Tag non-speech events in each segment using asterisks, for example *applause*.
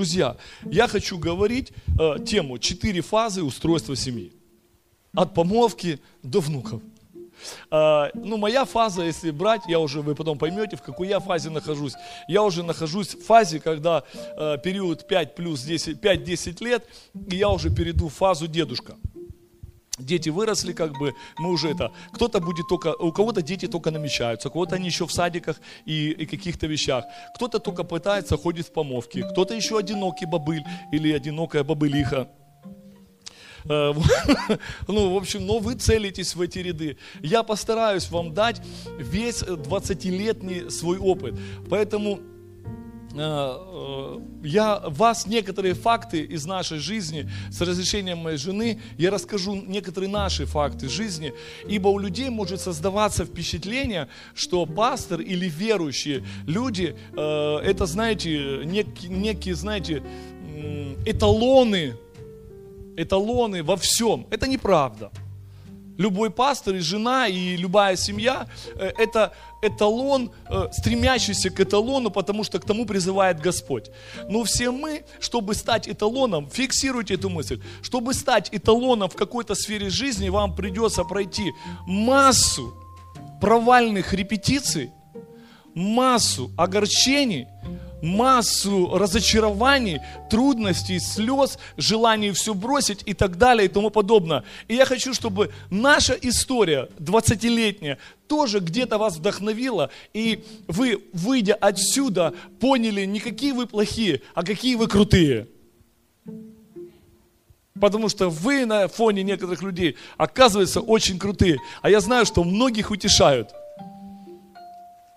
друзья, я хочу говорить э, тему «Четыре фазы устройства семьи». От помолвки до внуков. Э, ну, моя фаза, если брать, я уже, вы потом поймете, в какой я фазе нахожусь. Я уже нахожусь в фазе, когда э, период 5 плюс 10, 5-10 лет, и я уже перейду в фазу дедушка дети выросли, как бы, мы уже это, кто-то будет только, у кого-то дети только намечаются, у кого-то они еще в садиках и, и каких-то вещах, кто-то только пытается, ходит в помовки, кто-то еще одинокий бобыль или одинокая бобылиха. Э, *laughs* ну, в общем, но вы целитесь в эти ряды. Я постараюсь вам дать весь 20-летний свой опыт. Поэтому я вас некоторые факты из нашей жизни, с разрешением моей жены, я расскажу некоторые наши факты жизни, ибо у людей может создаваться впечатление, что пастор или верующие люди, э, это, знаете, некие, некие знаете, эталоны, эталоны во всем. Это неправда. Любой пастор и жена, и любая семья э, – это эталон, э, стремящийся к эталону, потому что к тому призывает Господь. Но все мы, чтобы стать эталоном, фиксируйте эту мысль, чтобы стать эталоном в какой-то сфере жизни, вам придется пройти массу провальных репетиций, массу огорчений, массу разочарований, трудностей, слез, желаний все бросить и так далее и тому подобное. И я хочу, чтобы наша история 20-летняя тоже где-то вас вдохновила, и вы, выйдя отсюда, поняли не какие вы плохие, а какие вы крутые. Потому что вы на фоне некоторых людей, оказывается, очень крутые. А я знаю, что многих утешают –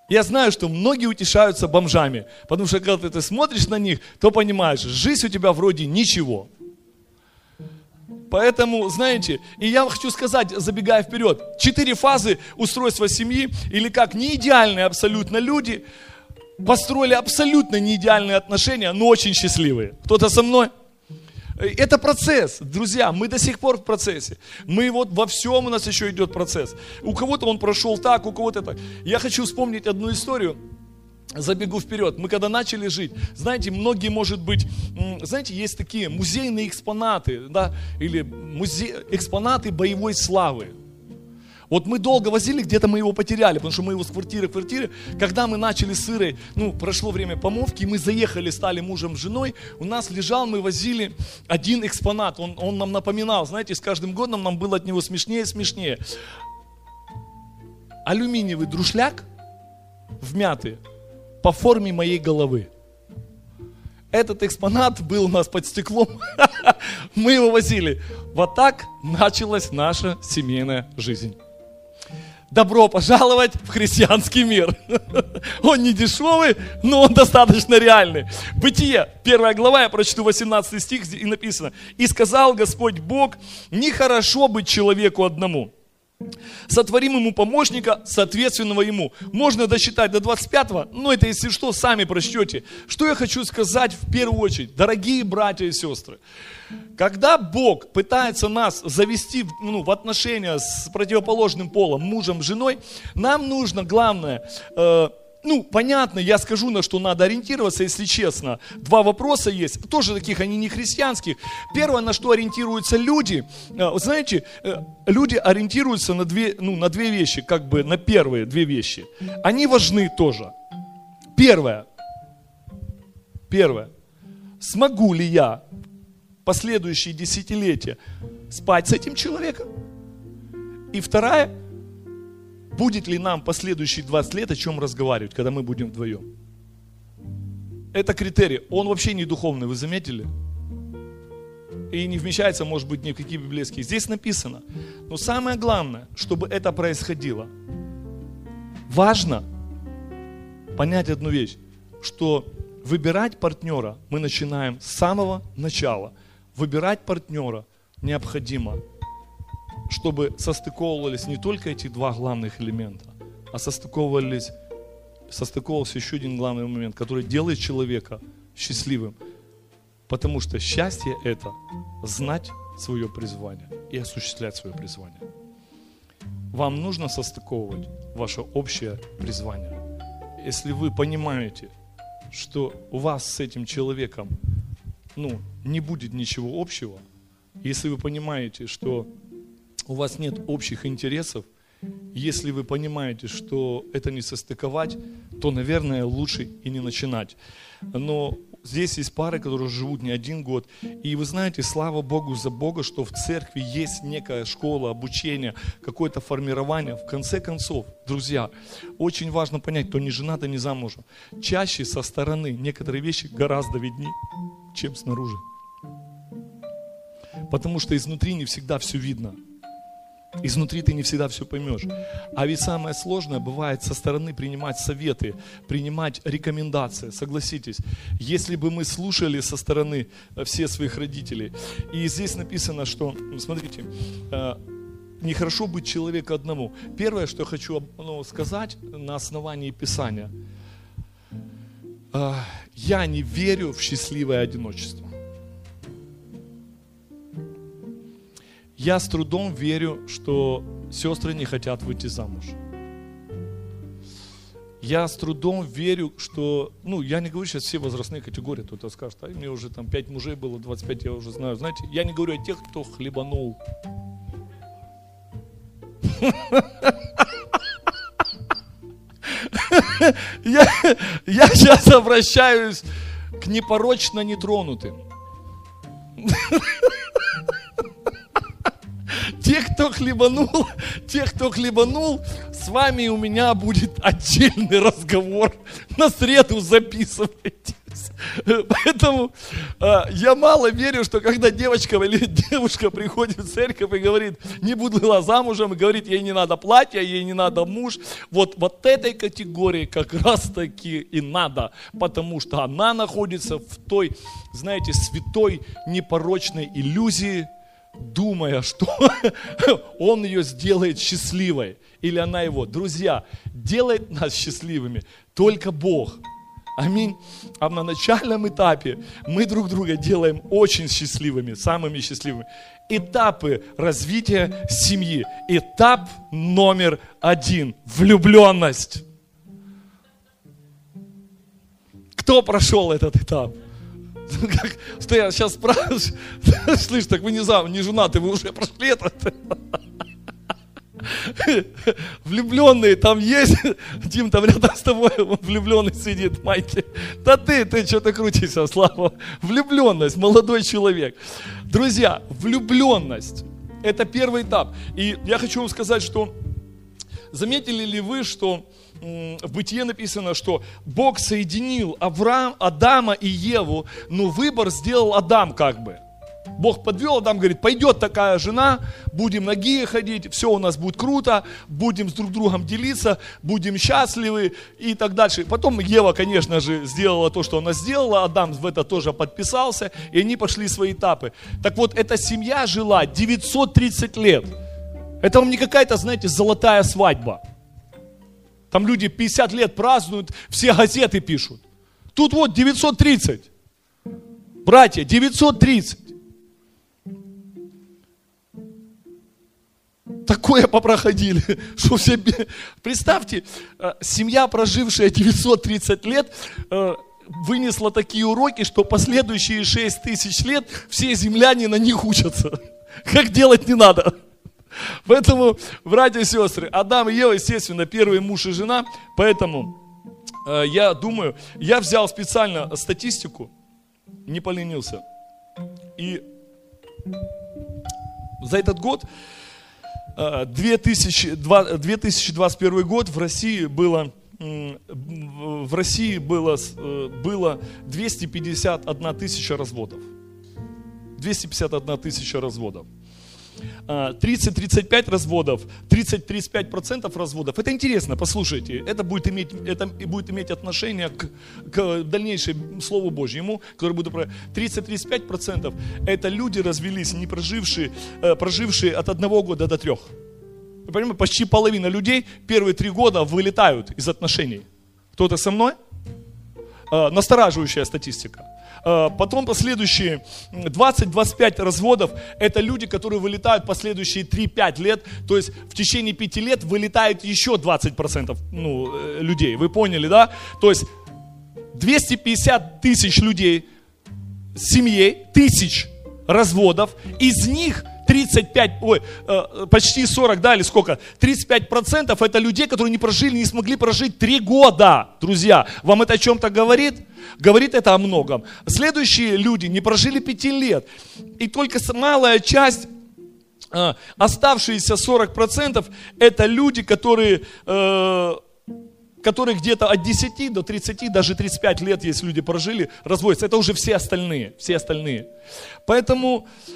я знаю, что многие утешаются бомжами, потому что когда ты смотришь на них, то понимаешь, жизнь у тебя вроде ничего. Поэтому, знаете, и я хочу сказать, забегая вперед, четыре фазы устройства семьи, или как не идеальные абсолютно люди, построили абсолютно не идеальные отношения, но очень счастливые. Кто-то со мной? Это процесс, друзья, мы до сих пор в процессе. Мы вот во всем у нас еще идет процесс. У кого-то он прошел так, у кого-то так. Я хочу вспомнить одну историю, забегу вперед. Мы когда начали жить, знаете, многие, может быть, знаете, есть такие музейные экспонаты, да, или музе... экспонаты боевой славы. Вот мы долго возили, где-то мы его потеряли, потому что мы его с квартиры в квартире. Когда мы начали с Ирой, ну, прошло время помолвки, мы заехали, стали мужем, женой, у нас лежал, мы возили один экспонат. Он, он нам напоминал, знаете, с каждым годом нам было от него смешнее и смешнее. Алюминиевый друшляк вмятый по форме моей головы. Этот экспонат был у нас под стеклом. *laughs* Мы его возили. Вот так началась наша семейная жизнь добро пожаловать в христианский мир. *laughs* Он не дешевый, но он достаточно реальный. Бытие, первая глава, я прочту 18 стих, и написано. «И сказал Господь Бог, нехорошо быть человеку одному, сотворим ему помощника, соответственного ему. Можно досчитать до 25-го, но это если что, сами прочтете. Что я хочу сказать в первую очередь, дорогие братья и сестры. Когда Бог пытается нас завести ну, в отношения с противоположным полом, мужем, женой, нам нужно, главное, э, ну, понятно, я скажу, на что надо ориентироваться, если честно. Два вопроса есть, тоже таких, они не христианских. Первое, на что ориентируются люди, э, знаете, э, люди ориентируются на две, ну, на две вещи, как бы на первые две вещи. Они важны тоже. Первое, первое, смогу ли я последующие десятилетия спать с этим человеком? И вторая, будет ли нам последующие 20 лет о чем разговаривать, когда мы будем вдвоем? Это критерий. Он вообще не духовный, вы заметили? И не вмещается, может быть, ни в какие библейские. Здесь написано. Но самое главное, чтобы это происходило, важно понять одну вещь, что выбирать партнера мы начинаем с самого начала. Выбирать партнера необходимо чтобы состыковывались не только эти два главных элемента, а состыковывались, состыковывался еще один главный момент, который делает человека счастливым. Потому что счастье это знать свое призвание и осуществлять свое призвание. Вам нужно состыковывать ваше общее призвание. Если вы понимаете, что у вас с этим человеком ну, не будет ничего общего, если вы понимаете, что у вас нет общих интересов, если вы понимаете, что это не состыковать, то, наверное, лучше и не начинать. Но здесь есть пары, которые живут не один год. И вы знаете, слава Богу за Бога, что в церкви есть некая школа, обучение, какое-то формирование. В конце концов, друзья, очень важно понять, кто не женат, а не замужем. Чаще со стороны некоторые вещи гораздо виднее, чем снаружи. Потому что изнутри не всегда все видно. Изнутри ты не всегда все поймешь. А ведь самое сложное бывает со стороны принимать советы, принимать рекомендации. Согласитесь, если бы мы слушали со стороны э, все своих родителей. И здесь написано, что, смотрите, э, нехорошо быть человеку одному. Первое, что я хочу ну, сказать на основании Писания. Э, я не верю в счастливое одиночество. Я с трудом верю, что сестры не хотят выйти замуж. Я с трудом верю, что, ну, я не говорю сейчас все возрастные категории, кто-то скажет, а мне уже там 5 мужей было, 25 я уже знаю. Знаете, я не говорю о тех, кто хлебанул. *laughs* Я, я сейчас обращаюсь к непорочно нетронутым. *laughs* Кто хлебанул, *laughs* те, кто хлебанул, с вами у меня будет отдельный разговор. На среду записывайтесь. *laughs* Поэтому э, я мало верю, что когда девочка или *laughs* девушка приходит в церковь и говорит, не буду замужем, и говорит, ей не надо платье, ей не надо муж, вот, вот этой категории как раз таки и надо, потому что она находится в той, знаете, святой непорочной иллюзии, думая, что *laughs* он ее сделает счастливой, или она его. Друзья, делает нас счастливыми только Бог. Аминь. А на начальном этапе мы друг друга делаем очень счастливыми, самыми счастливыми. Этапы развития семьи. Этап номер один. Влюбленность. Кто прошел этот этап? Что я сейчас спрашиваю, слышь, так вы не зам, не женаты, вы уже прошли это. *laughs* Влюбленные там есть. *laughs* Дим там рядом с тобой влюбленный сидит, Майки. Да ты, ты что-то крутишься, Слава. Влюбленность, молодой человек. Друзья, влюбленность – это первый этап. И я хочу вам сказать, что заметили ли вы, что в Бытие написано, что Бог соединил Авраам, Адама и Еву, но выбор сделал Адам как бы. Бог подвел, Адам говорит, пойдет такая жена, будем ноги ходить, все у нас будет круто, будем с друг другом делиться, будем счастливы и так дальше. Потом Ева, конечно же, сделала то, что она сделала, Адам в это тоже подписался, и они пошли свои этапы. Так вот, эта семья жила 930 лет. Это вам не какая-то, знаете, золотая свадьба. Там люди 50 лет празднуют, все газеты пишут. Тут вот 930. Братья, 930. Такое попроходили, *laughs* что все... Представьте, э, семья, прожившая 930 лет, э, вынесла такие уроки, что последующие 6 тысяч лет все земляне на них учатся. *laughs* Как делать не надо. Поэтому, братья и сестры, Адам и Ева, естественно, первый муж и жена, поэтому э, я думаю, я взял специально статистику, не поленился. И за этот год, 2000, 2021 год в России было в России было, э, было 251 тысяча разводов. 251 тысяча разводов. 30-35 а, разводов, 30-35% разводов. Это интересно, послушайте. Это будет иметь, это будет иметь отношение к, к дальнейшему Слову Божьему, который будет про 30-35% это люди развелись, не прожившие, э, прожившие от одного года до трех. Понимаете, почти половина людей первые три года вылетают из отношений. Кто-то со мной? А, настораживающая статистика. Э, потом последующие 20-25 разводов, это люди, которые вылетают последующие 3-5 лет, то есть в течение 5 лет вылетает еще 20% ну, э, людей. Вы поняли, да? То есть 250 тысяч людей семей, тысяч разводов, из них 35, ой, э, почти 40, да, или сколько, 35 процентов это людей, которые не прожили, не смогли прожить 3 года, друзья. Вам это о чем-то говорит? Говорит это о многом. Следующие люди не прожили 5 лет. И только малая часть э, оставшиеся 40% это люди, которые э, которые где-то от 10 до 30, даже 35 лет, если люди прожили, разводятся. Это уже все остальные, все остальные. Поэтому, э,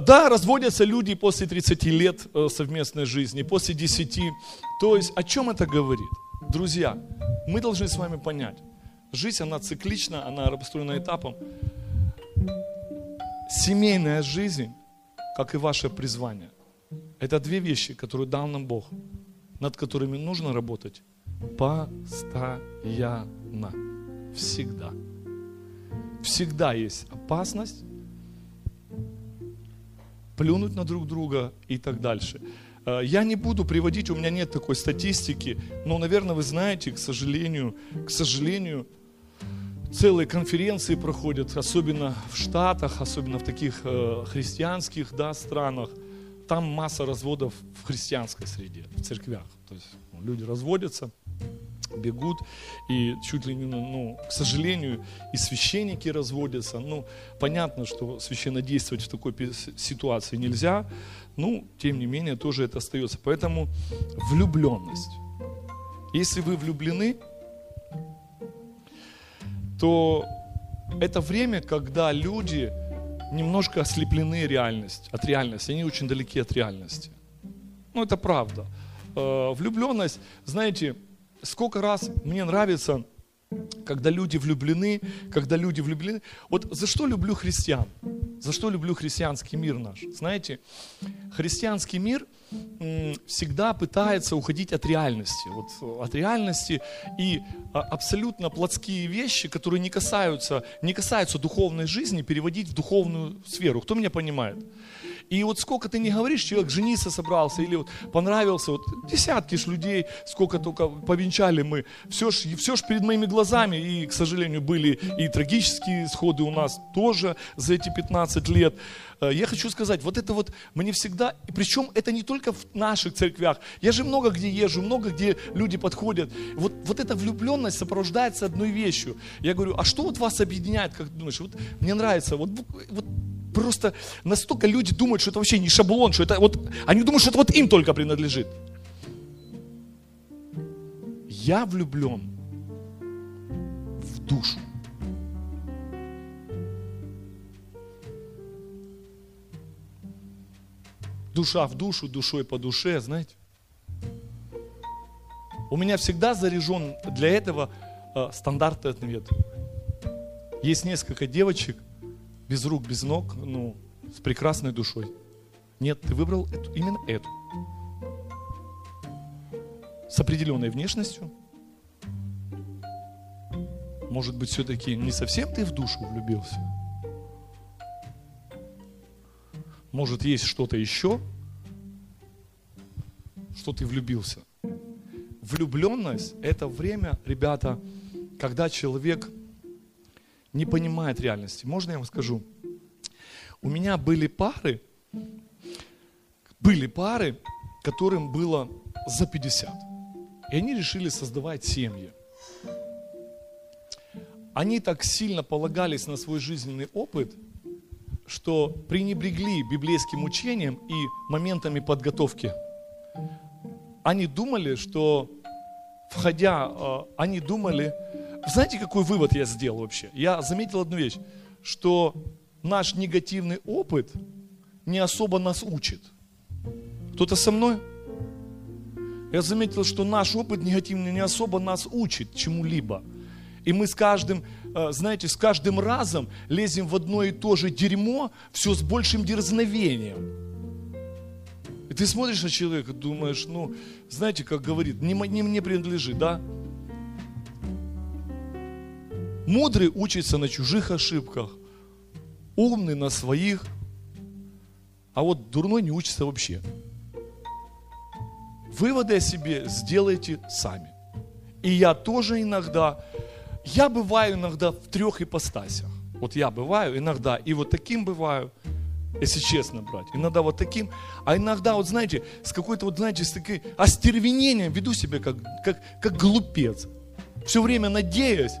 да, разводятся люди после 30 лет э, совместной жизни, после 10. То есть, о чем это говорит? Друзья, мы должны с вами понять, жизнь, она циклична, она построена этапом. Семейная жизнь, как и ваше призвание, это две вещи, которые дал нам Бог, над которыми нужно работать Постоянно. Всегда. Всегда есть опасность плюнуть на друг друга и так дальше. Э, я не буду приводить, у меня нет такой статистики, но, наверное, вы знаете, к сожалению, к сожалению, целые конференции проходят, особенно в Штатах, особенно в таких э, христианских да, странах. Там масса разводов в христианской среде, в церквях. То есть ну, люди разводятся, бегут, и чуть ли не, ну, ну, к сожалению, и священники разводятся. Ну, понятно, что священно действовать в такой ситуации нельзя, ну, тем не менее, тоже это остается. Поэтому влюбленность. Если вы влюблены, то это время, когда люди немножко ослеплены реальность, от реальности, они очень далеки от реальности. Ну, это правда. Э, влюбленность, знаете, сколько раз мне нравится, когда люди влюблены, когда люди влюблены. Вот за что люблю христиан? За что люблю христианский мир наш? Знаете, христианский мир всегда пытается уходить от реальности. Вот от реальности и а, абсолютно плотские вещи, которые не касаются, не касаются духовной жизни, переводить в духовную сферу. Кто меня понимает? И вот сколько ты не говоришь, человек жениться собрался или вот понравился, вот десятки ж людей, сколько только повенчали мы, все ж, все ж перед моими глазами, и, к сожалению, были и трагические исходы у нас тоже за эти 15 лет. Э, я хочу сказать, вот это вот мне всегда, и причем это не только в наших церквях, я же много где езжу, много где люди подходят, вот, вот эта влюбленность сопровождается одной вещью. Я говорю, а что вот вас объединяет, как думаешь, вот мне нравится, вот, вот просто настолько люди думают, что это вообще не шаблон, что это вот, они думают, что это вот им только принадлежит. Я влюблен в душу. Душа в душу, душой по душе, знаете. У меня всегда заряжен для этого э, стандартный ответ. Есть несколько девочек, без рук, без ног, ну, с прекрасной душой. Нет, ты выбрал эту, именно эту. С определенной внешностью. Может быть, все-таки не совсем ты в душу влюбился? Может, есть что-то еще, что ты влюбился? Влюбленность – это время, ребята, когда человек не понимает реальности. Можно я вам скажу? У меня были пары, были пары, которым было за 50. И они решили создавать семьи. Они так сильно полагались на свой жизненный опыт, что пренебрегли библейским учением и моментами подготовки. Они думали, что входя, э, они думали, знаете, какой вывод я сделал вообще? Я заметил одну вещь, что наш негативный опыт не особо нас учит. Кто-то со мной? Я заметил, что наш опыт негативный не особо нас учит чему-либо. И мы с каждым, э, знаете, с каждым разом лезем в одно и то же дерьмо, все с большим дерзновением. И ты смотришь на человека, думаешь, ну, знаете, как говорит, не, не мне принадлежит, да? Мудрый учится на чужих ошибках, умный на своих, а вот дурной не учится вообще. Выводы о себе сделайте сами. И я тоже иногда, я бываю иногда в трех ипостасях. Вот я бываю иногда, и вот таким бываю, если честно брать. Иногда вот таким, а иногда, вот знаете, с какой-то, вот знаете, с таким остервенением веду себя как, как, как глупец. Все время надеясь,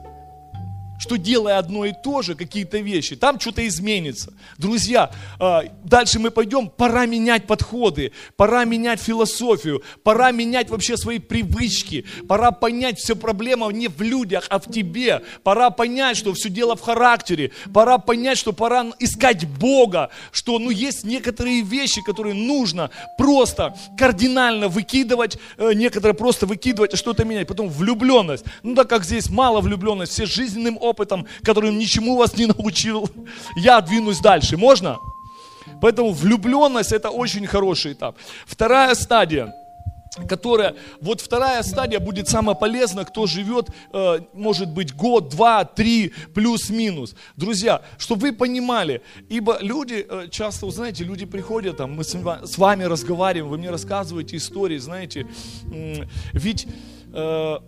что делая одно и то же, какие-то вещи, там что-то изменится. Друзья, а, дальше мы пойдем, пора менять подходы, пора менять философию, пора менять вообще свои привычки, пора понять, все проблема не в людях, а в тебе, пора понять, что все дело в характере, пора понять, что пора искать Бога, что ну, есть некоторые вещи, которые нужно просто кардинально выкидывать, э, некоторые просто выкидывать, а что-то менять. Потом влюбленность. Ну так как здесь мало влюбленность, все жизненным опытом, который ничему вас не научил, я двинусь дальше. Можно? Поэтому влюбленность это очень хороший этап. Вторая стадия которая, вот вторая стадия будет самая полезна, кто живет, э, может быть, год, два, три, плюс-минус. Друзья, чтобы вы понимали, ибо люди э, часто, знаете, люди приходят, там, мы с вами разговариваем, вы мне рассказываете истории, знаете, ведь э,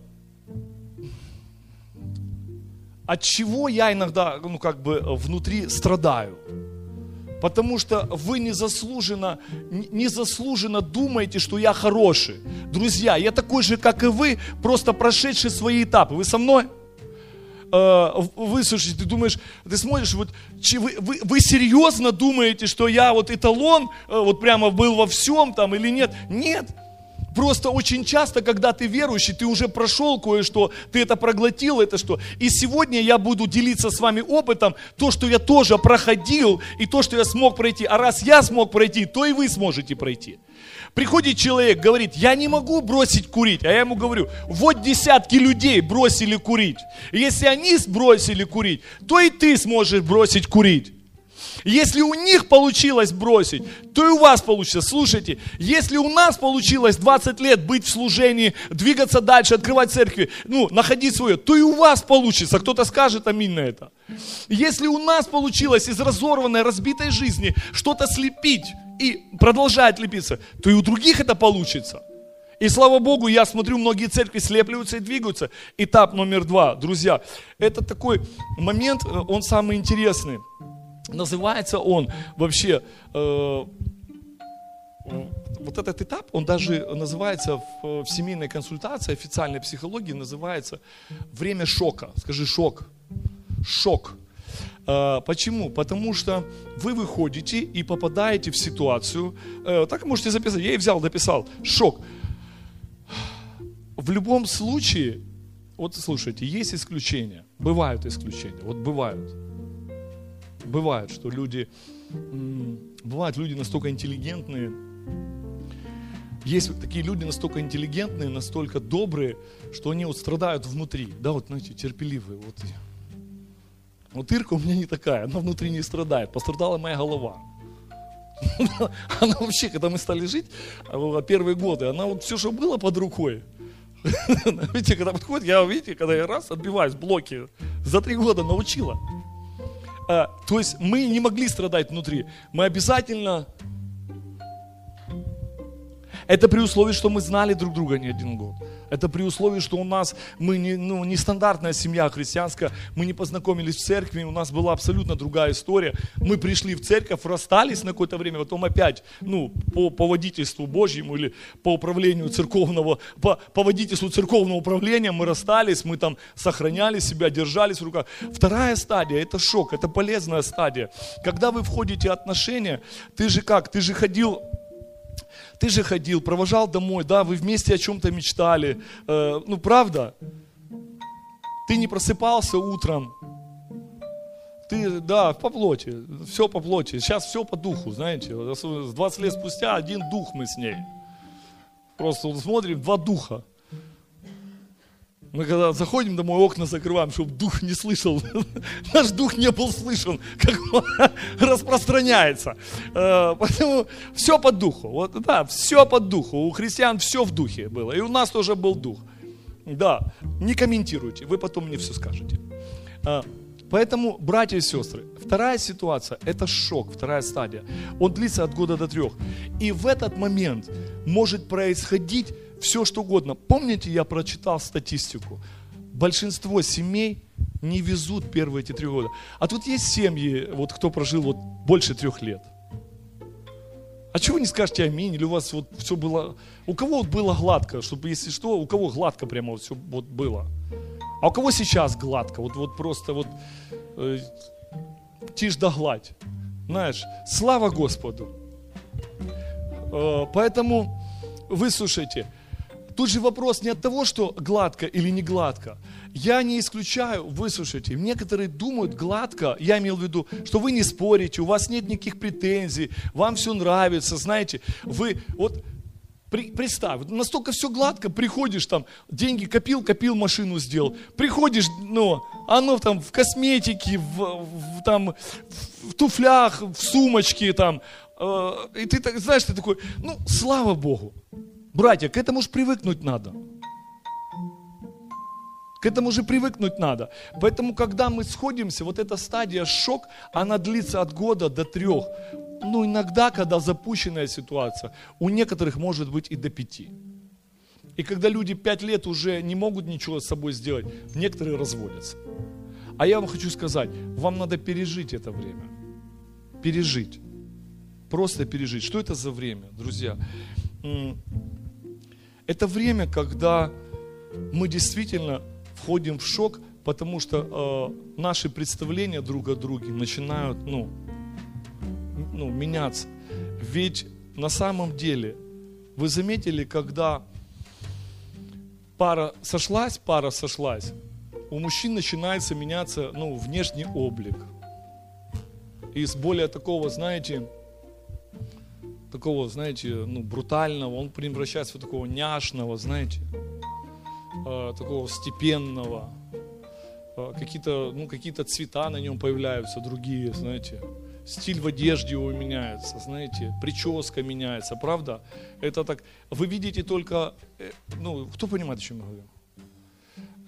от чего я иногда, ну как бы внутри страдаю. Потому что вы незаслуженно, незаслуженно думаете, что я хороший. Друзья, я такой же, как и вы, просто прошедший свои этапы. Вы со мной? Э, выслушать, ты думаешь, ты смотришь, вот, вы, вы, вы серьезно думаете, что я вот эталон, э, вот прямо был во всем там или нет? Нет. Просто очень часто, когда ты верующий, ты уже прошел кое-что, ты это проглотил, это что. И сегодня я буду делиться с вами опытом, то, что я тоже проходил, и то, что я смог пройти. А раз я смог пройти, то и вы сможете пройти. Приходит человек, говорит, я не могу бросить курить. А я ему говорю, вот десятки людей бросили курить. И если они бросили курить, то и ты сможешь бросить курить. Если у них получилось бросить, то и у вас получится. Слушайте, если у нас получилось 20 лет быть в служении, двигаться дальше, открывать церкви, ну, находить свое, то и у вас получится. Кто-то скажет аминь на это. Если у нас получилось из разорванной, разбитой жизни что-то слепить и продолжать лепиться, то и у других это получится. И слава Богу, я смотрю, многие церкви слепливаются и двигаются. Этап номер два, друзья, это такой момент, э, он самый интересный. Называется он вообще, э, вот этот этап, он даже называется в, в семейной консультации, официальной психологии, называется время шока. Скажи шок. Шок. Э, почему? Потому что вы выходите и попадаете в ситуацию, э, так можете записать, я и взял, дописал, шок. В любом случае, вот слушайте, есть исключения, бывают исключения, вот бывают бывает, что люди, бывают люди настолько интеллигентные, есть такие люди настолько интеллигентные, настолько добрые, что они вот страдают внутри, да, вот, знаете, терпеливые, вот. Вот Ирка у меня не такая, она внутри не страдает, пострадала моя голова. *laughs* Она вообще, когда мы стали жить, а, первые годы, она вот все, что было под рукой, *laughs* видите, когда подходит, я, видите, когда я раз отбиваюсь, блоки, за три года научила. А, то есть мы не могли страдать внутри. Мы обязательно... Это при условии, что мы знали друг друга не один год. Это при условии, что у нас, мы не, ну, не стандартная семья христианская, мы не познакомились в церкви, у нас была абсолютно другая история. Мы пришли в церковь, расстались на какое-то время, потом опять, ну, по, по водительству Божьему или по управлению церковного, по, по водительству церковного управления мы расстались, мы там сохраняли себя, держались в руках. Вторая стадия, это шок, это полезная стадия. Когда вы входите в отношения, ты же как, ты же ходил ты же ходил, провожал домой, да, вы вместе о чем-то мечтали. Э, ну, правда? Ты не просыпался утром. Ты, да, по плоти, все по плоти. Сейчас все по духу, знаете. 20 лет спустя один дух мы с ней. Просто смотрим, два духа. Мы когда заходим домой, окна закрываем, чтобы дух не слышал. *laughs* Наш дух не был слышен, *laughs* как он распространяется. Э, поэтому все по духу. Вот, да, все по духу. У христиан все в духе было. И у нас тоже был дух. Да, не комментируйте, вы потом мне все скажете. Э, поэтому, братья и сестры, вторая ситуация – это шок, вторая стадия. Он длится от года до трех. И в этот момент может происходить все что угодно. Помните, я прочитал статистику? Большинство семей не везут первые эти три года. А тут есть семьи, вот кто прожил вот больше трех лет. А чего вы не скажете аминь? Или у вас вот все было... У кого вот было гладко, чтобы, если что, у кого гладко прямо вот все вот было? А у кого сейчас гладко? Вот, вот просто вот э, тишь да гладь. Знаешь, слава Господу. Э, поэтому выслушайте. Тут же вопрос не от того, что гладко или не гладко. Я не исключаю, выслушайте, некоторые думают гладко, я имел в виду, что вы не спорите, у вас нет никаких претензий, вам все нравится, знаете, вы вот при, представь, настолько все гладко, приходишь там, деньги копил, копил, машину сделал. Приходишь, ну, оно там в косметике, в, в там, в туфлях, в сумочке там. Э, и ты так, знаешь, ты такой, ну, слава Богу. Братья, к этому же привыкнуть надо. К этому же привыкнуть надо. Поэтому, когда мы сходимся, вот эта стадия шок, она длится от года до трех. Ну, иногда, когда запущенная ситуация, у некоторых может быть и до пяти. И когда люди пять лет уже не могут ничего с собой сделать, некоторые разводятся. А я вам хочу сказать, вам надо пережить это время. Пережить. Просто пережить. Что это за время, друзья? Это время, когда мы действительно входим в шок, потому что э, наши представления друг о друге начинают ну, ну, меняться. Ведь на самом деле, вы заметили, когда пара сошлась, пара сошлась, у мужчин начинается меняться ну, внешний облик. Из более такого, знаете, такого, знаете, ну, брутального, он превращается в такого няшного, знаете, э, такого степенного. Э, какие-то, ну, какие-то цвета на нем появляются, другие, знаете. Стиль в одежде его меняется, знаете, прическа меняется, правда? Это так, вы видите только, э, ну, кто понимает, о чем я говорю?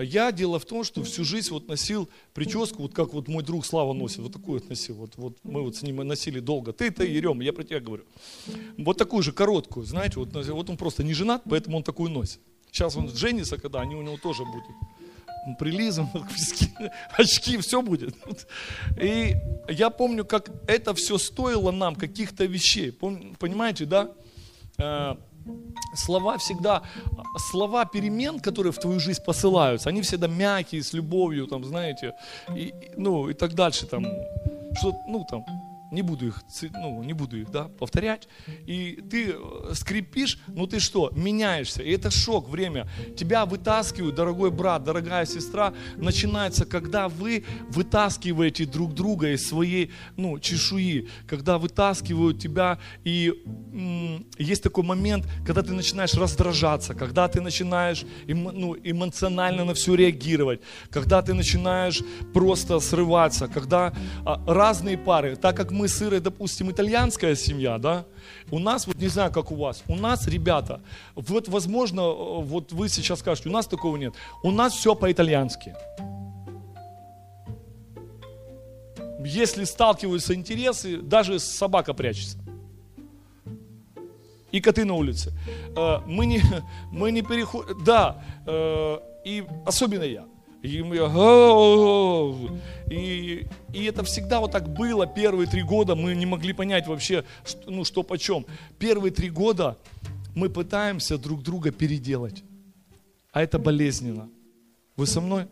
Я дело в том, что всю жизнь вот носил прическу, вот как вот мой друг Слава носит, вот такую вот носил. Вот, вот мы вот с ним носили долго. Ты-то, Ерем, я про тебя говорю. Вот такую же короткую, знаете, вот, вот он просто не женат, поэтому он такую носит. Сейчас он женится, когда они у него тоже будут прилизан, *laughs* очки, все будет. И я помню, как это все стоило нам каких-то вещей. Понимаете, да? Слова всегда, слова перемен, которые в твою жизнь посылаются, они всегда мягкие, с любовью, там, знаете, и, ну, и так дальше, там, что, ну, там, не буду их, ну, не буду их, да, повторять. И ты э, скрипишь, ну ты что, меняешься. И это шок, время. Тебя вытаскивают, дорогой брат, дорогая сестра, начинается, когда вы вытаскиваете друг друга из своей, ну, чешуи, когда вытаскивают тебя, и м- есть такой момент, когда ты начинаешь раздражаться, когда ты начинаешь эмо, ну, эмоционально на все реагировать, когда ты начинаешь просто срываться, когда а, разные пары, так как мы мы с допустим, итальянская семья, да, у нас, вот не знаю, как у вас, у нас, ребята, вот, возможно, вот вы сейчас скажете, у нас такого нет, у нас все по-итальянски. Если сталкиваются интересы, даже собака прячется. И коты на улице. Э, мы не, *laughs* мы не переходим, да, э, и особенно я. И, мы, и, и это всегда вот так было первые три года. Мы не могли понять вообще, ну, что почем. Первые три года мы пытаемся друг друга переделать. А это болезненно. Вы со мной?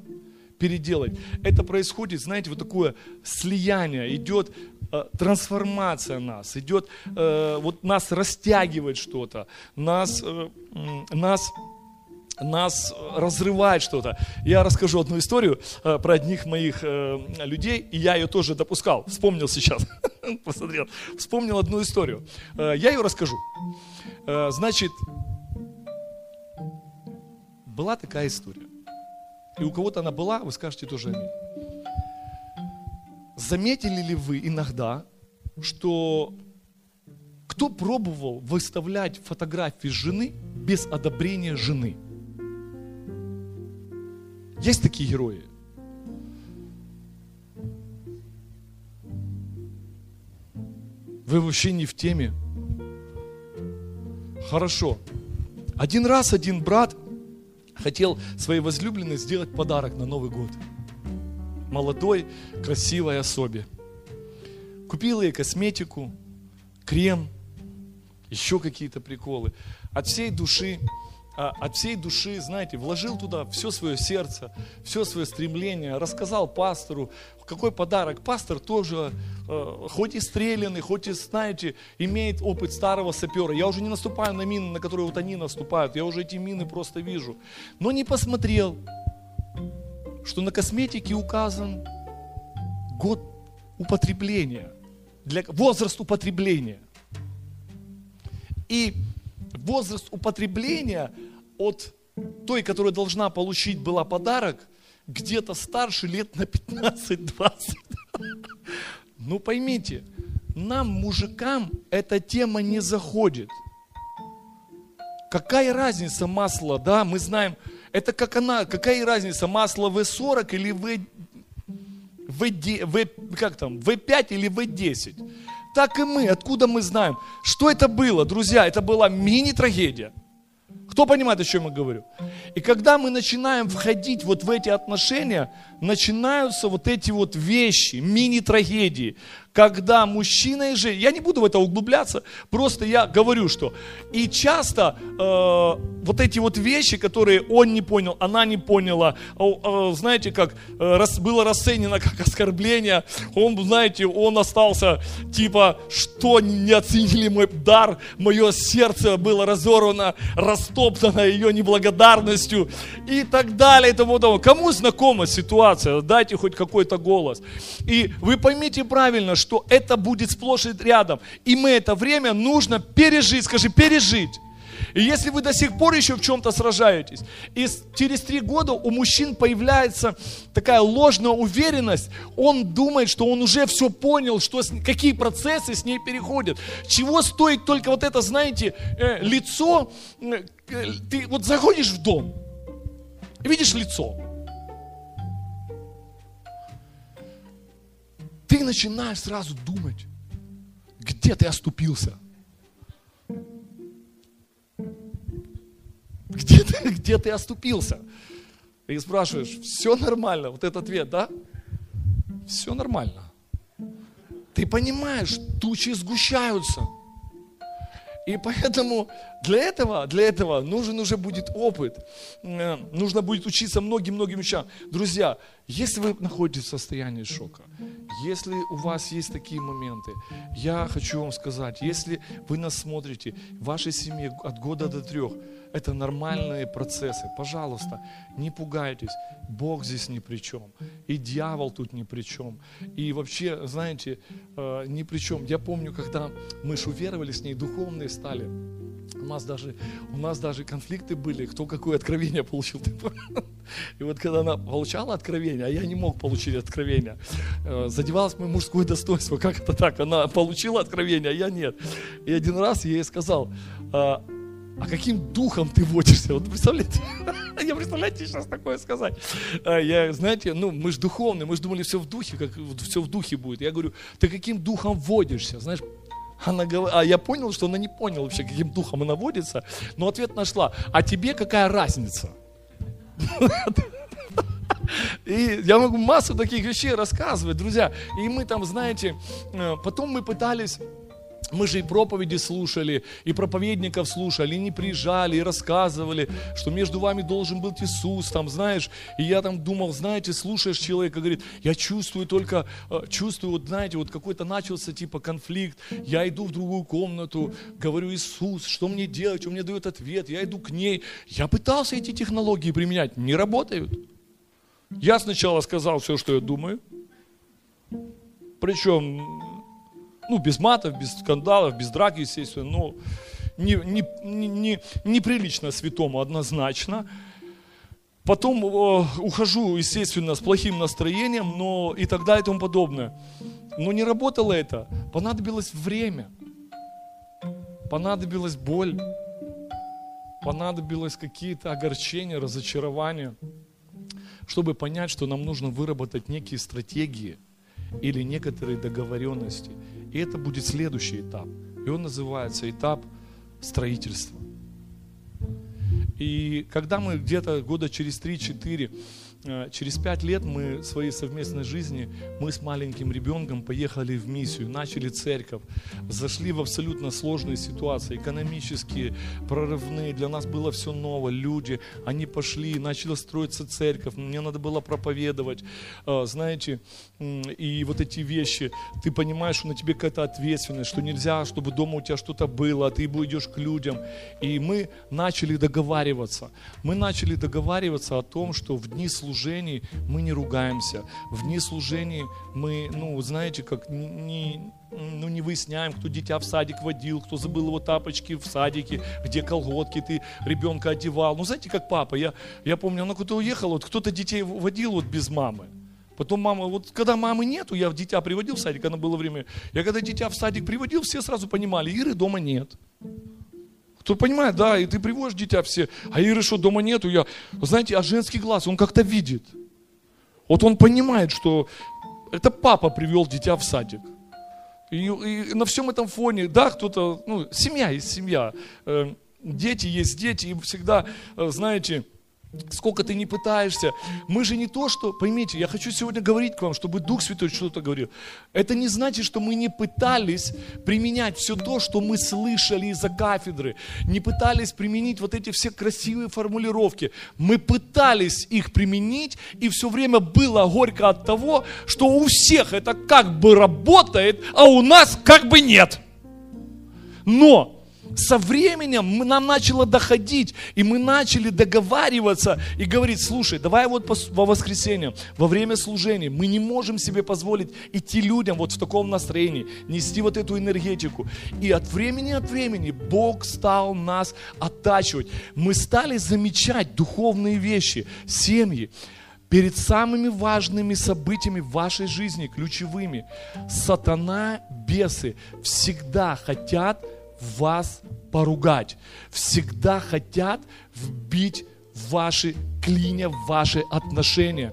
Переделать. Это происходит, знаете, вот такое слияние. Идет э, трансформация нас. Идет, э, вот нас растягивает что-то. Нас, э, нас нас разрывает что-то. Я расскажу одну историю э, про одних моих э, людей, и я ее тоже допускал. Вспомнил сейчас, *laughs* посмотрел. Вспомнил одну историю. Э, я ее расскажу. Значит, была такая история. И у кого-то она была, вы скажете тоже аминь. Заметили ли вы иногда, что кто пробовал выставлять фотографии жены без одобрения жены? Есть такие герои? Вы вообще не в теме. Хорошо. Один раз один брат хотел своей возлюбленной сделать подарок на Новый год. молодой, красивой особе. Купил ей косметику, крем, еще какие-то приколы. От всей души от всей души, знаете, вложил туда все свое сердце, все свое стремление, рассказал пастору, какой подарок. Пастор тоже, э, хоть и стрелянный, хоть и, знаете, имеет опыт старого сапера. Я уже не наступаю на мины, на которые вот они наступают, я уже эти мины просто вижу. Но не посмотрел, что на косметике указан год употребления, для, возраст употребления. И возраст употребления от той, которая должна получить была подарок, где-то старше лет на 15-20. *laughs* Ну поймите, нам, мужикам, эта тема не заходит. Какая разница масла, да, мы знаем, это как она, какая разница, масло В40 или В, в, в, как там, В5 или В10? Так и мы, откуда мы знаем? Что это было, друзья? Это была мини-трагедия. Кто понимает, о чем я говорю? И когда мы начинаем входить вот в эти отношения, начинаются вот эти вот вещи, мини-трагедии, когда мужчина и женщина, я не буду в это углубляться, просто я говорю, что и часто э, вот эти вот вещи, которые он не понял, она не поняла, э, э, знаете, как э, рас, было расценено *laughs* как оскорбление, он, знаете, он остался типа, что не оценили мой дар, мое сердце было разорвано, растоптано ее неблагодарностью и так далее и тому подобное. Кому знакома ситуация? Дайте хоть какой-то голос. И вы поймите правильно, что это будет сплошь и рядом. И мы это время нужно пережить, скажи, пережить. И если вы до сих пор еще в чем-то сражаетесь, и через три года у мужчин появляется такая ложная уверенность, он думает, что он уже все понял, что, какие процессы с ней переходят. Чего стоит только вот это, знаете, э, лицо, э, ты вот заходишь в дом, видишь лицо, ты начинаешь сразу думать, где ты оступился. Где ты, где ты оступился? И спрашиваешь, все нормально? Вот этот ответ, да? Все нормально. Ты понимаешь, тучи сгущаются. И поэтому для этого, для этого нужен уже будет опыт. Э, нужно будет учиться многим-многим вещам. Друзья, если вы находитесь в состоянии шока, если у вас есть такие моменты, я хочу вам сказать, если вы нас смотрите, в вашей семье от года до трех, это нормальные процессы. Пожалуйста, не пугайтесь. Бог здесь ни при чем. И дьявол тут ни при чем. И вообще, знаете, э, ни при чем. Я помню, когда мы ж уверовали с ней, духовные стали. У нас даже, у нас даже конфликты были, кто какое откровение получил. *laughs* И вот когда она получала откровение, а я не мог получить откровение, э, задевалось мое мужское достоинство. Как это так? Она получила откровение, а я нет. И один раз я ей сказал, «А, каким духом ты водишься? Вот представляете? *laughs* Я представляете, сейчас такое сказать. А я, знаете, ну, мы же духовные, мы же думали, все в духе, как все в духе будет. Я говорю, ты каким духом водишься? Знаешь, она говорит, а я понял, что она не поняла вообще, каким духом она водится, но ответ нашла. А тебе какая разница? *laughs* И я могу массу таких вещей рассказывать, друзья. И мы там, знаете, э, потом мы пытались мы же и проповеди слушали, и проповедников слушали, и не приезжали, и рассказывали, что между вами должен быть Иисус, там, знаешь, и я там думал, знаете, слушаешь человека, говорит, я чувствую только, э, чувствую, вот, знаете, вот какой-то начался типа конфликт, я иду в другую комнату, говорю, Иисус, что мне делать, он мне дает ответ, я иду к ней, я пытался эти технологии применять, не работают. Я сначала сказал все, что я думаю, причем ну, без матов, без скандалов, без драки, естественно, но не, не, не, неприлично святому однозначно. Потом э, ухожу, естественно, с плохим настроением, но и так далее и тому подобное. Но не работало это. Понадобилось время. Понадобилась боль. Понадобилось какие-то огорчения, разочарования, чтобы понять, что нам нужно выработать некие стратегии или некоторые договоренности – и это будет следующий этап. И он называется этап строительства. И когда мы где-то года через 3-4 э, через пять лет мы своей совместной жизни, мы с маленьким ребенком поехали в миссию, начали церковь, зашли в абсолютно сложные ситуации, экономические, прорывные, для нас было все ново, люди, они пошли, начала строиться церковь, мне надо было проповедовать, э, знаете, и вот эти вещи, ты понимаешь, что на тебе какая-то ответственность, что нельзя, чтобы дома у тебя что-то было, а ты идешь к людям, и мы начали договариваться, мы начали договариваться о том, что в дни служений мы не ругаемся, в дни служений мы, ну, знаете, как не, ну, не выясняем, кто дитя в садик водил, кто забыл его тапочки в садике, где колготки ты ребенка одевал. Ну, знаете, как папа, я, я помню, она куда-то уехала, вот кто-то детей водил вот без мамы. Потом мама, вот когда мамы нету, я дитя приводил в садик, она было время, я когда дитя в садик приводил, все сразу понимали, Иры дома нет. Кто понимает, да, и ты приводишь дитя все, а Иры что, дома нету, я, знаете, а женский глаз, он как-то видит. Вот он понимает, что это папа привел дитя в садик. И, и на всем этом фоне, да, кто-то, ну, семья есть семья, э, дети есть дети, и всегда, э, знаете, Сколько ты не пытаешься. Мы же не то, что, поймите, я хочу сегодня говорить к вам, чтобы Дух Святой что-то говорил. Это не значит, что мы не пытались применять все то, что мы слышали из-за кафедры. Не пытались применить вот эти все красивые формулировки. Мы пытались их применить, и все время было горько от того, что у всех это как бы работает, а у нас как бы нет. Но со временем нам начало доходить, и мы начали договариваться и говорить, слушай, давай вот во воскресенье, во время служения, мы не можем себе позволить идти людям вот в таком настроении, нести вот эту энергетику. И от времени от времени Бог стал нас оттачивать. Мы стали замечать духовные вещи, семьи, перед самыми важными событиями в вашей жизни, ключевыми, сатана, бесы всегда хотят вас поругать. Всегда хотят вбить ваши клинья, в ваши отношения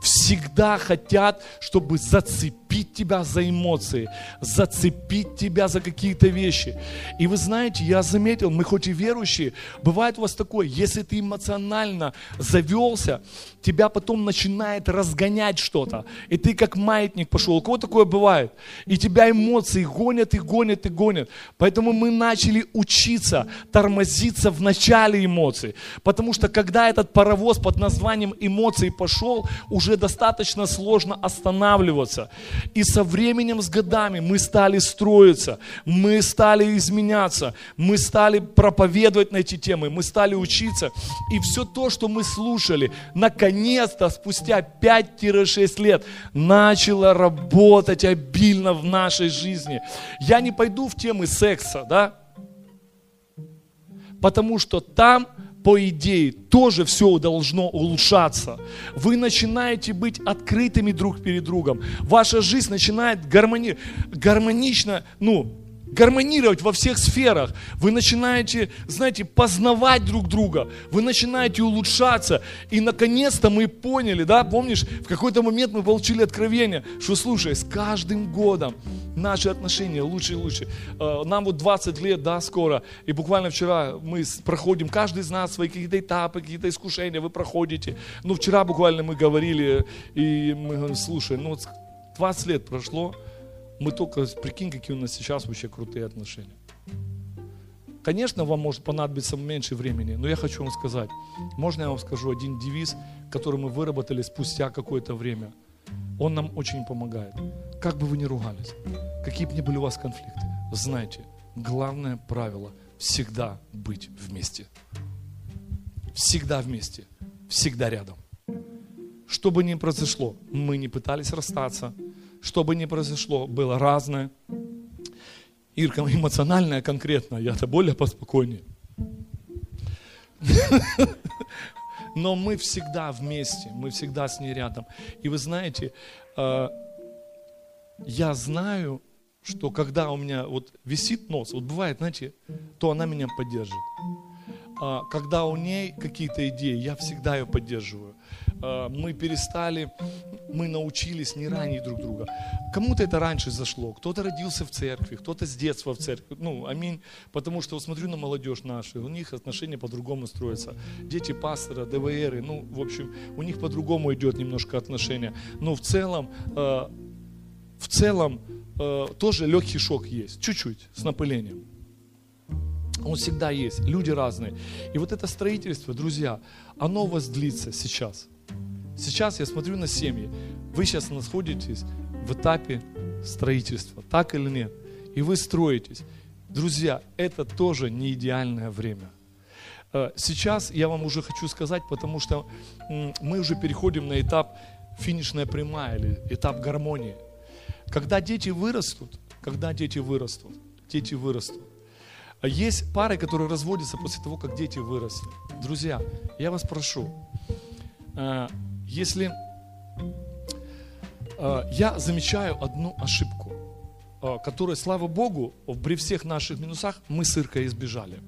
всегда хотят, чтобы зацепить тебя за эмоции, зацепить тебя за какие-то вещи. И вы знаете, я заметил, мы хоть и верующие, бывает у вас такое, если ты эмоционально завелся, тебя потом начинает разгонять что-то, и ты как маятник пошел. У кого такое бывает? И тебя эмоции гонят и гонят и гонят. Поэтому мы начали учиться тормозиться в начале эмоций. Потому что когда этот паровоз под названием эмоции пошел, уже достаточно сложно останавливаться. И со временем, с годами мы стали строиться, мы стали изменяться, мы стали проповедовать на эти темы, мы стали учиться. И все то, что мы слушали, наконец-то, спустя 5-6 лет, начало работать обильно в нашей жизни. Я не пойду в темы секса, да? Потому что там по идее, тоже все должно улучшаться. Вы начинаете быть открытыми друг перед другом. Ваша жизнь начинает гармони... гармонично, ну, гармонировать во всех сферах. Вы начинаете, знаете, познавать друг друга. Вы начинаете улучшаться. И наконец-то мы поняли, да, помнишь, в какой-то момент мы получили откровение, что, слушай, с каждым годом наши отношения лучше и лучше. Э, нам вот 20 лет, да, скоро. И буквально вчера мы проходим, каждый из нас свои какие-то этапы, какие-то искушения вы проходите. Ну, вчера буквально мы говорили, и мы говорим, слушай, ну, 20 лет прошло, мы только, прикинь, какие у нас сейчас вообще крутые отношения. Конечно, вам может понадобиться меньше времени, но я хочу вам сказать, можно я вам скажу один девиз, который мы выработали спустя какое-то время. Он нам очень помогает. Как бы вы ни ругались, какие бы ни были у вас конфликты, знайте, главное правило – всегда быть вместе. Всегда вместе, всегда рядом. Что бы ни произошло, мы не пытались расстаться – что бы ни произошло, было разное. Ирка *laughs* эмоциональная конкретно, я-то более поспокойнее. *laughs* Но мы всегда вместе, мы всегда с ней рядом. И вы знаете, э, я знаю, что когда у меня вот висит нос, вот бывает, знаете, то она меня поддержит. а, когда у ней какие-то идеи, я всегда ее поддерживаю. А, мы перестали, мы научились не ранить друг друга. Кому-то это раньше зашло, кто-то родился в церкви, кто-то с детства в церкви. Ну, аминь. Потому что вот смотрю на молодежь нашу, у них отношения по-другому строятся. Дети пастора, ДВРы, ну, в общем, у них по-другому идет немножко отношения. Но в целом, а, в целом, тоже легкий шок есть, чуть-чуть, с напылением. Он всегда есть, люди разные. И вот это строительство, друзья, оно у вас длится сейчас. Сейчас я смотрю на семьи. Вы сейчас находитесь в этапе строительства, так или нет? И вы строитесь. Друзья, это тоже не идеальное время. Э, сейчас я вам уже хочу сказать, потому что мы уже переходим на этап финишная прямая или этап гармонии. Когда дети вырастут, когда дети вырастут, дети вырастут, а есть пары, которые разводятся после того, как дети выросли. Друзья, я вас прошу, э, если э, я замечаю одну ошибку, э, которую, слава Богу, при всех наших минусах мы с Иркой избежали.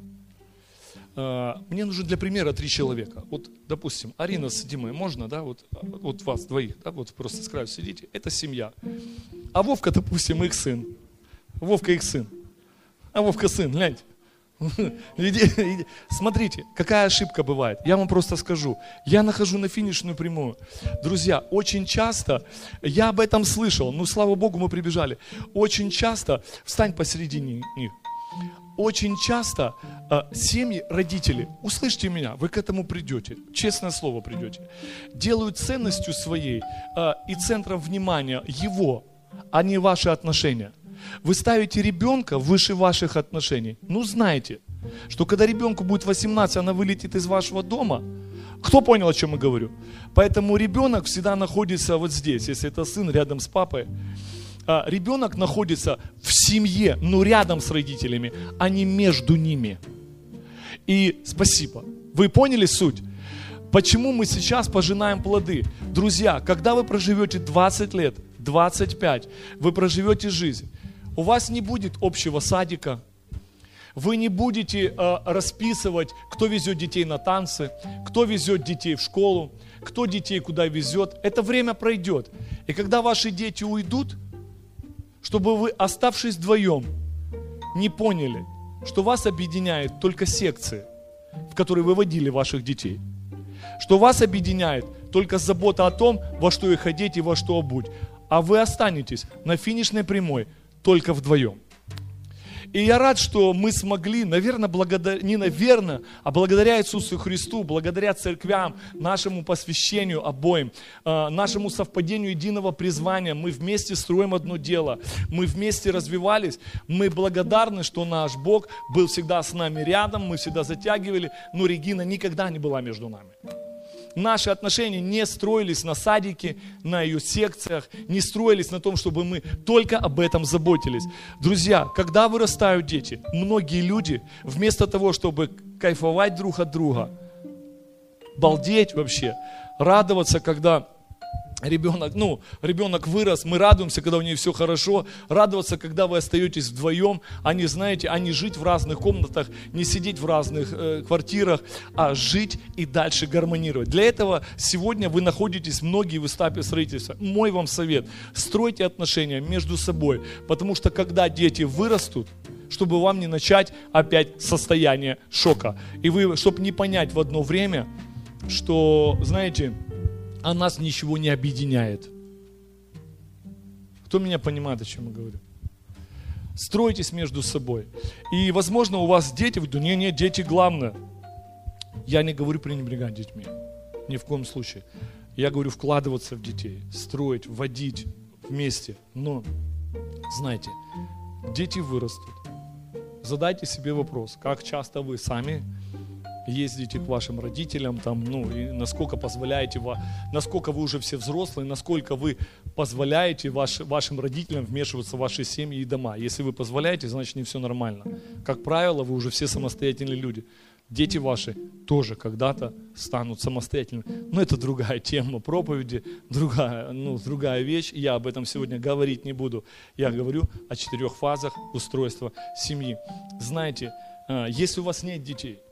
Мне нужно для примера три человека. Вот, допустим, Арина с Димой, можно, да, вот, вот вас двоих, да, вот просто с краю сидите, это семья. А Вовка, допустим, их сын. Вовка их сын. А Вовка сын, гляньте. *laughs* Смотрите, какая ошибка бывает. Я вам просто скажу. Я нахожу на финишную прямую. Друзья, очень часто, я об этом слышал, ну слава Богу, мы прибежали. Очень часто, встань посередине них. Очень часто э, семьи, родители, услышьте меня, вы к этому придете, честное слово придете, делают ценностью своей э, и центром внимания его, а не ваши отношения. Вы ставите ребенка выше ваших отношений. Ну, знаете, что когда ребенку будет 18, она вылетит из вашего дома. Кто понял, о чем я говорю? Поэтому ребенок всегда находится вот здесь, если это сын рядом с папой. А ребенок находится в семье, но рядом с родителями, а не между ними. И спасибо. Вы поняли суть? Почему мы сейчас пожинаем плоды? Друзья, когда вы проживете 20 лет, 25, вы проживете жизнь, у вас не будет общего садика, вы не будете э, расписывать, кто везет детей на танцы, кто везет детей в школу, кто детей куда везет. Это время пройдет. И когда ваши дети уйдут, чтобы вы, оставшись вдвоем, не поняли, что вас объединяет только секции, в которые вы водили ваших детей. Что вас объединяет только забота о том, во что их одеть и во что обуть. А вы останетесь на финишной прямой – только вдвоем. И я рад, что мы смогли, наверное, благодаря, не наверное, а благодаря Иисусу Христу, благодаря церквям, нашему посвящению обоим, э, нашему совпадению единого призвания, мы вместе строим одно дело, мы вместе развивались, мы благодарны, что наш Бог был всегда с нами рядом, мы всегда затягивали, но Регина никогда не была между нами наши отношения не строились на садике, на ее секциях, не строились на том, чтобы мы только об этом заботились. Друзья, когда вырастают дети, многие люди вместо того, чтобы кайфовать друг от друга, балдеть вообще, радоваться, когда ребенок, ну, ребенок вырос, мы радуемся, когда у нее все хорошо, радоваться, когда вы остаетесь вдвоем, а не, знаете, а не жить в разных комнатах, не сидеть в разных э, квартирах, а жить и дальше гармонировать. Для этого сегодня вы находитесь многие в этапе строительства. Мой вам совет, стройте отношения между собой, потому что когда дети вырастут, чтобы вам не начать опять состояние шока. И вы, чтобы не понять в одно время, что, знаете, а нас ничего не объединяет. Кто меня понимает, о чем я говорю? Стройтесь между собой. И, возможно, у вас дети, вы думаете, нет, нет, дети главное. Я не говорю пренебрегать детьми. Ни в коем случае. Я говорю вкладываться в детей, строить, вводить вместе. Но, знаете, дети вырастут. Задайте себе вопрос, как часто вы сами ездите к вашим родителям, там, ну, и насколько позволяете, насколько вы уже все взрослые, насколько вы позволяете ваш, вашим родителям вмешиваться в ваши семьи и дома. Если вы позволяете, значит не все нормально. Как правило, вы уже все самостоятельные люди. Дети ваши тоже когда-то станут самостоятельными. Но это другая тема проповеди, другая, ну, другая вещь. Я об этом сегодня говорить не буду. Я говорю о четырех фазах устройства семьи. Знаете, а, если у вас нет детей –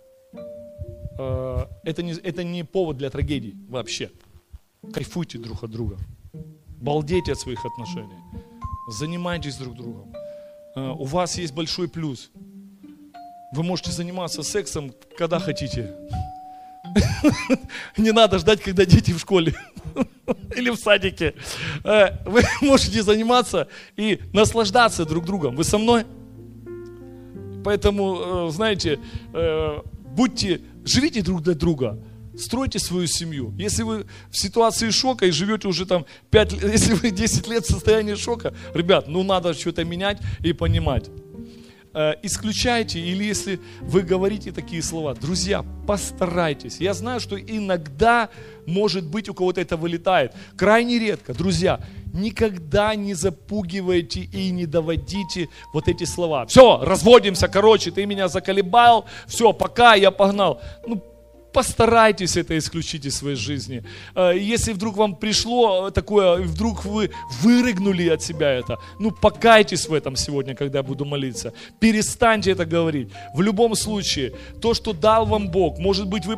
э, это, не, это не повод для трагедий вообще. Кайфуйте друг от друга. Балдейте от своих отношений. Занимайтесь друг другом. Э, у вас есть большой плюс. Вы можете заниматься сексом, когда хотите. *laughs* Не надо ждать, когда дети в школе *laughs* или в садике. Э, вы *laughs* можете заниматься и наслаждаться друг другом. Вы со мной? Поэтому, знаете, будьте, живите друг для друга. Стройте свою семью. Если вы в ситуации шока и живете уже там 5 лет, *laughs* если вы 10 лет в состоянии шока, ребят, ну надо что-то менять и понимать. Э, исключайте, или если вы говорите такие слова, друзья, постарайтесь. Я знаю, что иногда, может быть, у кого-то это вылетает. Крайне редко. Друзья, никогда не запугивайте и не доводите вот эти слова. Все, разводимся, короче, ты меня заколебал, все, пока, я погнал. Ну, постарайтесь это исключить из своей жизни. Э, если вдруг вам пришло такое, вдруг вы вырыгнули от себя это, ну покайтесь в этом сегодня, когда я буду молиться. Перестаньте это говорить. В любом случае, то, что дал вам Бог, может быть, вы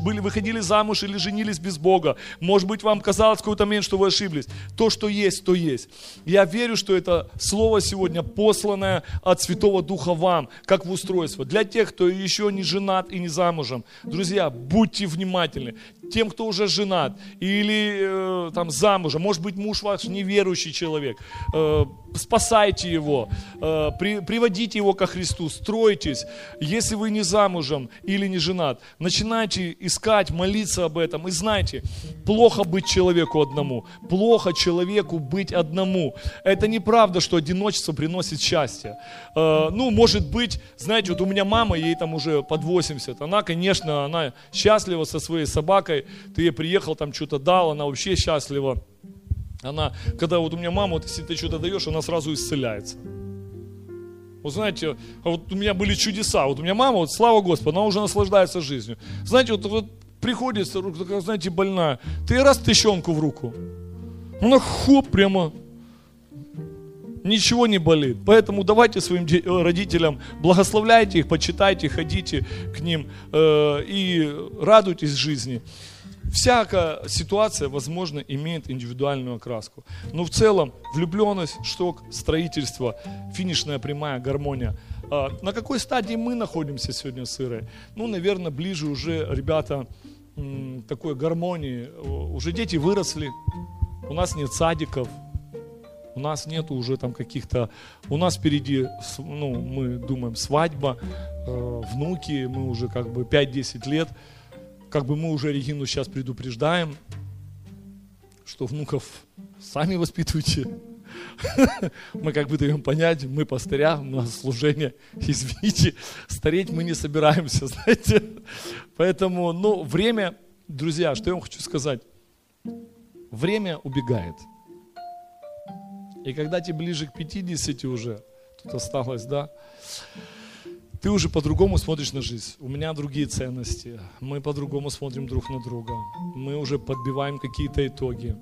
были, выходили замуж или женились без Бога, может быть, вам казалось в какой-то момент, что вы ошиблись. То, что есть, то есть. Я верю, что это слово сегодня посланное от Святого Духа вам, как в устройство. Для тех, кто еще не женат и не замужем. Друзья, будьте внимательны. Тем, кто уже женат или э, там замужем, может быть, муж ваш неверующий человек, э, спасайте его, э, при, приводите его ко Христу, стройтесь. Если вы не замужем или не женат, начинайте искать, молиться об этом. И знайте, плохо быть человеку одному, плохо человеку быть одному. Это неправда, что одиночество приносит счастье. Э, ну, может быть, знаете, вот у меня мама, ей там уже под 80, она, конечно, она счастлива со своей собакой, ты ей приехал, там что-то дал, она вообще счастлива. Она, когда вот у меня мама, вот если ты что-то даешь, она сразу исцеляется. Вот знаете, а вот у меня были чудеса. Вот у меня мама, вот слава Господу, она уже наслаждается жизнью. Знаете, вот, вот приходит, знаете, больная. Ты раз тыщенку в руку. Она хоп, прямо ничего не болит. Поэтому давайте своим э, родителям благословляйте их, почитайте, ходите к ним э, и радуйтесь жизни. Всякая ситуация, возможно, имеет индивидуальную окраску. Но в целом влюбленность, шток, строительство, финишная прямая гармония. А на какой стадии мы находимся сегодня с Ирой? Ну, наверное, ближе уже, ребята, такой гармонии. Уже дети выросли, у нас нет садиков, у нас нет уже там каких-то... У нас впереди, ну, мы думаем, свадьба, э, внуки, мы уже как бы 5-10 лет – как бы мы уже Регину сейчас предупреждаем, что внуков сами воспитывайте. *laughs* Мы как бы даем понять, мы пастыря, у нас служение, *laughs* извините, стареть мы не собираемся, *laughs* знаете. Поэтому, ну, время, друзья, что я вам хочу сказать, время убегает. И когда тебе ближе к 50 уже, тут осталось, да, ты уже по-другому смотришь на жизнь. У меня другие ценности. Мы по-другому смотрим друг на друга. Мы уже подбиваем какие-то итоги.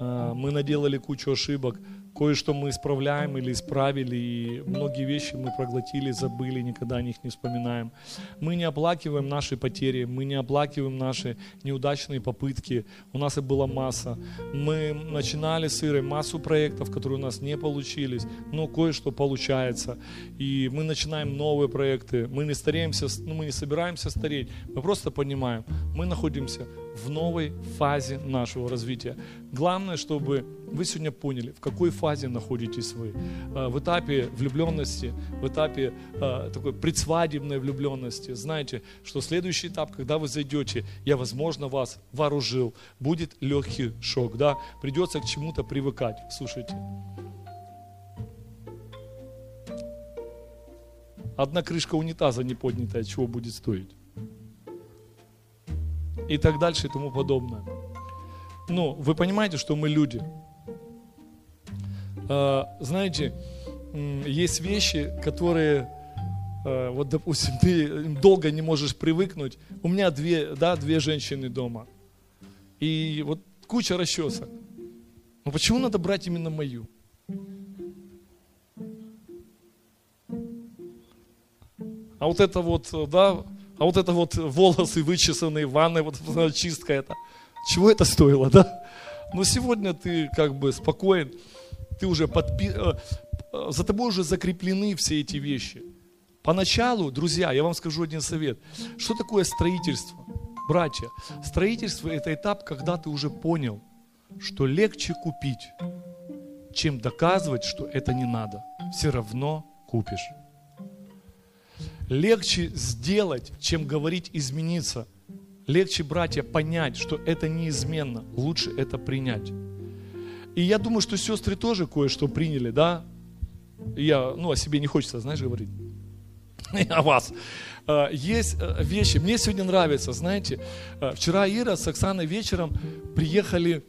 А, мы наделали кучу ошибок. Кое-что мы исправляем или исправили, и многие вещи мы проглотили, забыли, никогда о них не вспоминаем. Мы не оплакиваем наши потери, мы не оплакиваем наши неудачные попытки. У нас и была масса. Мы начинали с Ирой массу проектов, которые у нас не получились, но кое-что получается. И мы начинаем новые проекты. Мы не стареемся, ну, мы не собираемся стареть. Мы просто понимаем, мы находимся в новой фазе нашего развития. Главное, чтобы вы сегодня поняли, в какой фазе находитесь вы. Э, в этапе влюбленности, в этапе э, такой предсвадебной влюбленности. Знаете, что следующий этап, когда вы зайдете, я, возможно, вас вооружил, будет легкий шок, да, придется к чему-то привыкать. Слушайте, одна крышка унитаза не поднятая, чего будет стоить? И так дальше и тому подобное. Ну, вы понимаете, что мы люди. А, знаете, есть вещи, которые, а, вот, допустим, ты долго не можешь привыкнуть. У меня две, да, две женщины дома. И вот куча расчесок. Но почему надо брать именно мою? А вот это вот, да, А вот это вот волосы вычесанные, ванны, вот чистка это. Чего это стоило, да? Но сегодня ты как бы спокоен, ты уже подпи... Э, э, за тобой уже закреплены все эти вещи. Поначалу, друзья, я вам скажу один совет. Что такое строительство? Братья, строительство это этап, когда ты уже понял, что легче купить, чем доказывать, что это не надо. Все равно купишь. Легче сделать, чем говорить измениться. Легче, братья, понять, что это неизменно. Лучше это принять. И я думаю, что сестры тоже кое-что приняли, да? Я, ну, о себе не хочется, знаешь, говорить. *laughs* О вас. А, есть э, вещи, мне сегодня нравится, знаете, э, вчера Ира с Оксаной вечером приехали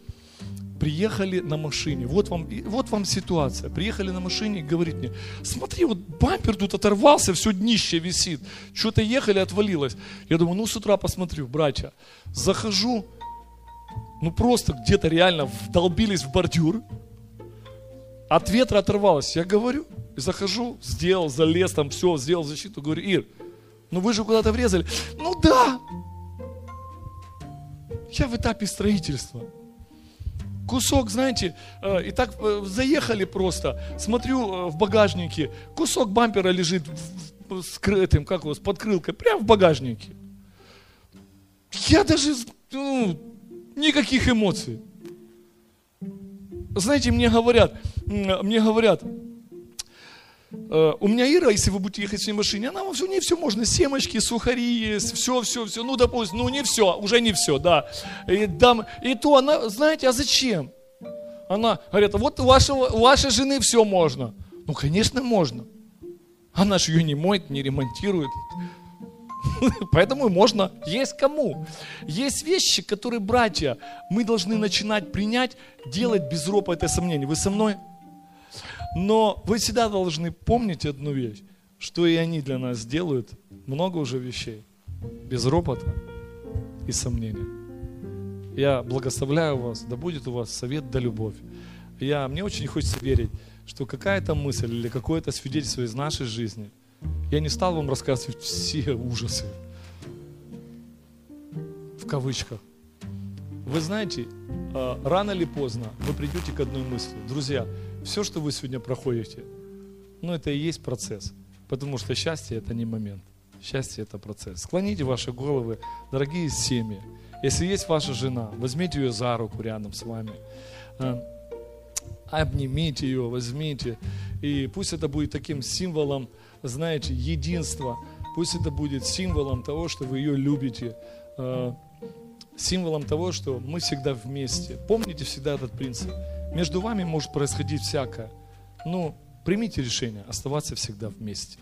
приехали на машине, вот вам, вот вам ситуация, приехали на машине и говорит мне, смотри, вот бампер тут оторвался, все днище висит, что-то ехали, отвалилось. Я думаю, ну с утра посмотрю, братья, захожу, ну просто где-то реально вдолбились в бордюр, от ветра оторвалось. Я говорю, захожу, сделал, залез там, все, сделал защиту, говорю, Ир, ну вы же куда-то врезали. Ну да, я в этапе строительства кусок, знаете, э, и так э, заехали просто, смотрю э, в багажнике, кусок бампера лежит скрытым, как у вас, под крылкой, прямо в багажнике. Я даже, ну, никаких эмоций. Знаете, мне говорят, мне говорят, у меня Ира, если вы будете ехать в своей машине, она вам все, не все можно, семечки, сухари есть, все, все, все, ну, допустим, ну, не все, уже не все, да. И, дам, и то она, знаете, а зачем? Она говорит, вот у вашего, у вашей жены все можно. Ну, конечно, можно. Она же ее не моет, не ремонтирует. *laughs* Поэтому можно. Есть кому. Есть вещи, которые, братья, мы должны начинать принять, делать без ропота и сомнений. Вы со мной? Но вы всегда должны помнить одну вещь, что и они для нас делают много уже вещей, без ропота и сомнения. Я благословляю вас, да будет у вас совет да любовь. Я, мне очень хочется верить, что какая-то мысль или какое-то свидетельство из нашей жизни, я не стал вам рассказывать все ужасы, в кавычках. Вы знаете, а, рано или поздно вы придете к одной мысли. Друзья, все, что вы сегодня проходите, ну это и есть процесс. Потому что счастье это не момент. Счастье это процесс. Склоните ваши головы, дорогие семьи. Если есть ваша жена, возьмите ее за руку рядом с вами. А, обнимите ее, возьмите. И пусть это будет таким символом, знаете, единства. Пусть это будет символом того, что вы ее любите. А, символом того, что мы всегда вместе. Помните всегда этот принцип. Между вами может происходить всякое. Но примите решение оставаться всегда вместе.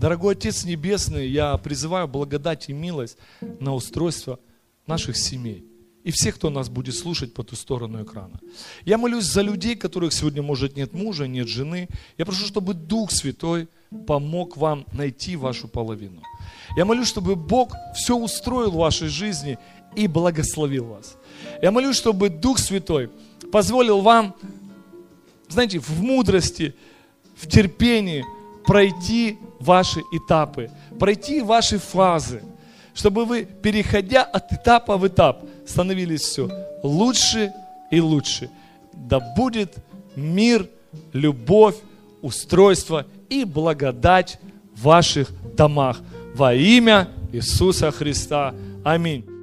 Дорогой Отец Небесный, я призываю благодать и милость на устройство наших семей и всех, кто нас будет слушать по ту сторону экрана. Я молюсь за людей, которых сегодня, может, нет мужа, нет жены. Я прошу, чтобы Дух Святой помог вам найти вашу половину. Я молюсь, чтобы Бог все устроил в вашей жизни и благословил вас. Я молюсь, чтобы Дух Святой позволил вам, знаете, в мудрости, в терпении пройти ваши этапы, пройти ваши фазы, чтобы вы, переходя от этапа в этап, становились все лучше и лучше. Да будет мир, любовь, устройство и благодать в ваших домах. Во имя Иисуса Христа. Аминь.